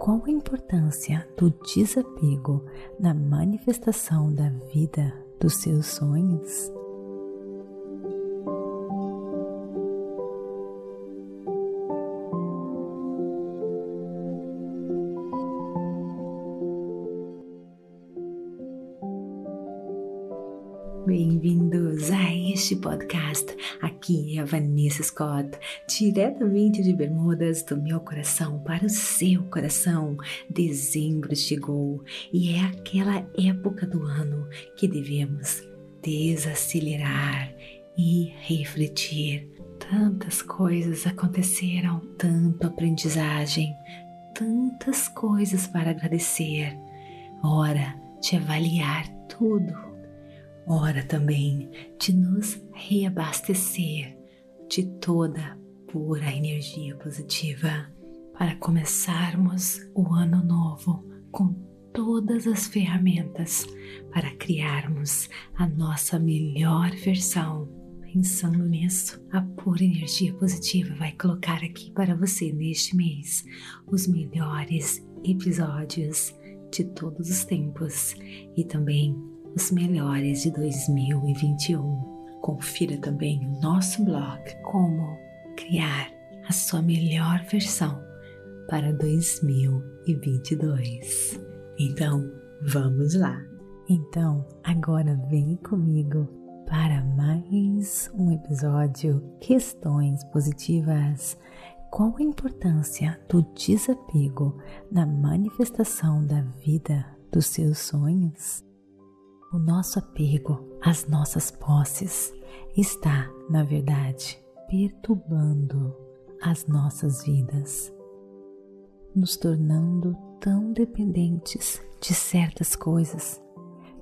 qual a importância do desapego na manifestação da vida dos seus sonhos? Este podcast. Aqui é a Vanessa Scott, diretamente de Bermudas, do meu coração para o seu coração. Dezembro chegou e é aquela época do ano que devemos desacelerar e refletir. Tantas coisas aconteceram, tanto aprendizagem, tantas coisas para agradecer. Hora de avaliar tudo hora também de nos reabastecer de toda pura energia positiva para começarmos o ano novo com todas as ferramentas para criarmos a nossa melhor versão. Pensando nisso, a pura energia positiva vai colocar aqui para você neste mês os melhores episódios de todos os tempos e também os melhores de 2021. Confira também o nosso blog Como Criar a Sua Melhor Versão para 2022. Então, vamos lá! Então, agora vem comigo para mais um episódio Questões Positivas. Qual a importância do desapego na manifestação da vida dos seus sonhos? O nosso apego às nossas posses está, na verdade, perturbando as nossas vidas, nos tornando tão dependentes de certas coisas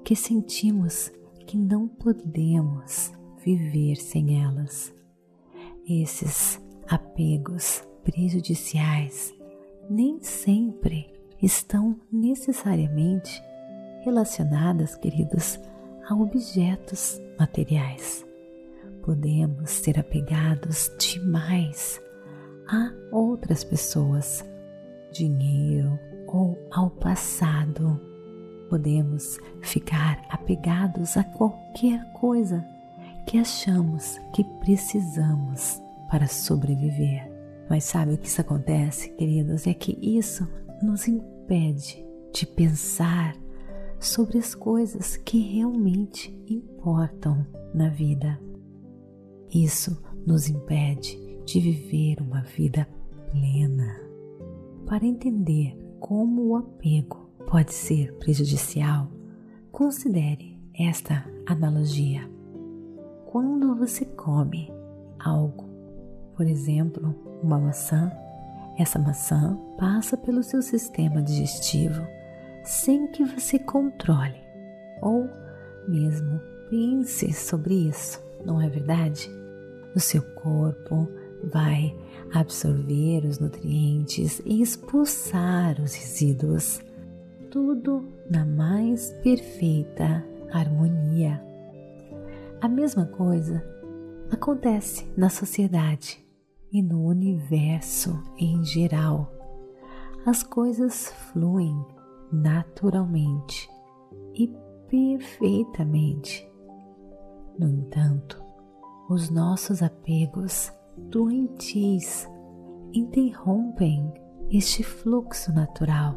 que sentimos que não podemos viver sem elas. Esses apegos prejudiciais nem sempre estão necessariamente relacionadas, queridos, a objetos materiais. Podemos ser apegados demais a outras pessoas, dinheiro ou ao passado. Podemos ficar apegados a qualquer coisa que achamos que precisamos para sobreviver. Mas sabe o que isso acontece, queridos? É que isso nos impede de pensar sobre as coisas que realmente importam na vida. Isso nos impede de viver uma vida plena. Para entender como o apego pode ser prejudicial, considere esta analogia. Quando você come algo, por exemplo, uma maçã, essa maçã passa pelo seu sistema digestivo sem que você controle ou mesmo pense sobre isso, não é verdade? O seu corpo vai absorver os nutrientes e expulsar os resíduos, tudo na mais perfeita harmonia. A mesma coisa acontece na sociedade e no universo em geral. As coisas fluem naturalmente e perfeitamente. No entanto, os nossos apegos doentis interrompem este fluxo natural.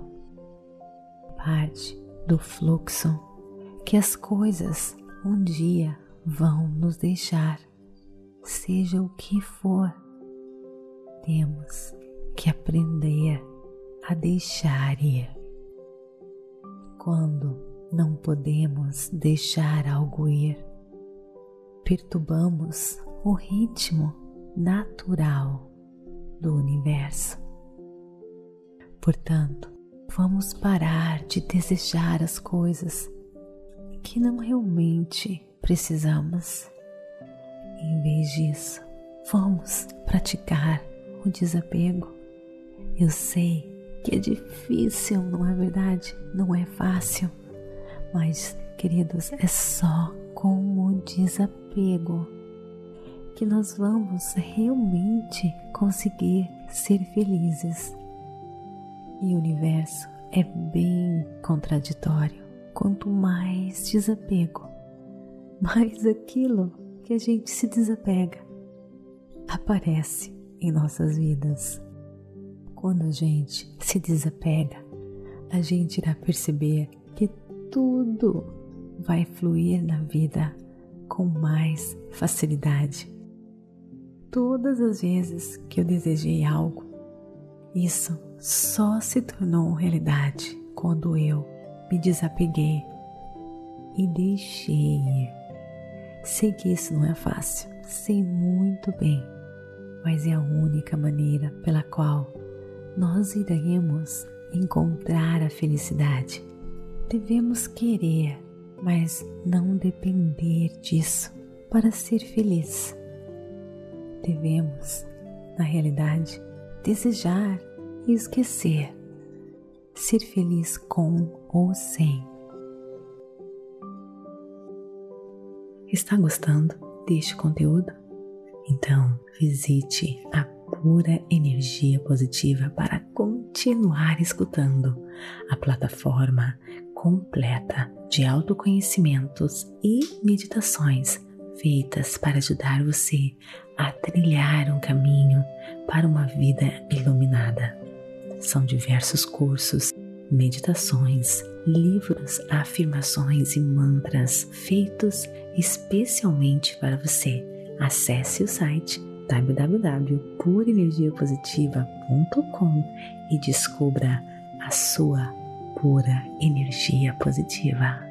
Parte do fluxo que as coisas um dia vão nos deixar, seja o que for, temos que aprender a deixar ir quando não podemos deixar algo ir. Perturbamos o ritmo natural do universo. Portanto, vamos parar de desejar as coisas que não realmente precisamos. Em vez disso, vamos praticar o desapego. Eu sei que é difícil, não é verdade? Não é fácil, mas, queridos, é só com o desapego que nós vamos realmente conseguir ser felizes. E o universo é bem contraditório. Quanto mais desapego, mais aquilo que a gente se desapega aparece em nossas vidas. Quando a gente se desapega, a gente irá perceber que tudo vai fluir na vida com mais facilidade. Todas as vezes que eu desejei algo, isso só se tornou realidade quando eu me desapeguei e deixei. Sei que isso não é fácil, sei muito bem, mas é a única maneira pela qual nós iremos encontrar a felicidade. Devemos querer, mas não depender disso para ser feliz. Devemos, na realidade, desejar e esquecer, ser feliz com ou sem. Está gostando deste conteúdo? Então visite a pura energia positiva para continuar escutando a plataforma completa de autoconhecimentos e meditações feitas para ajudar você a trilhar um caminho para uma vida iluminada. São diversos cursos, meditações, livros, afirmações e mantras feitos especialmente para você. Acesse o site www.purenergiapositiva.com e descubra a sua pura energia positiva.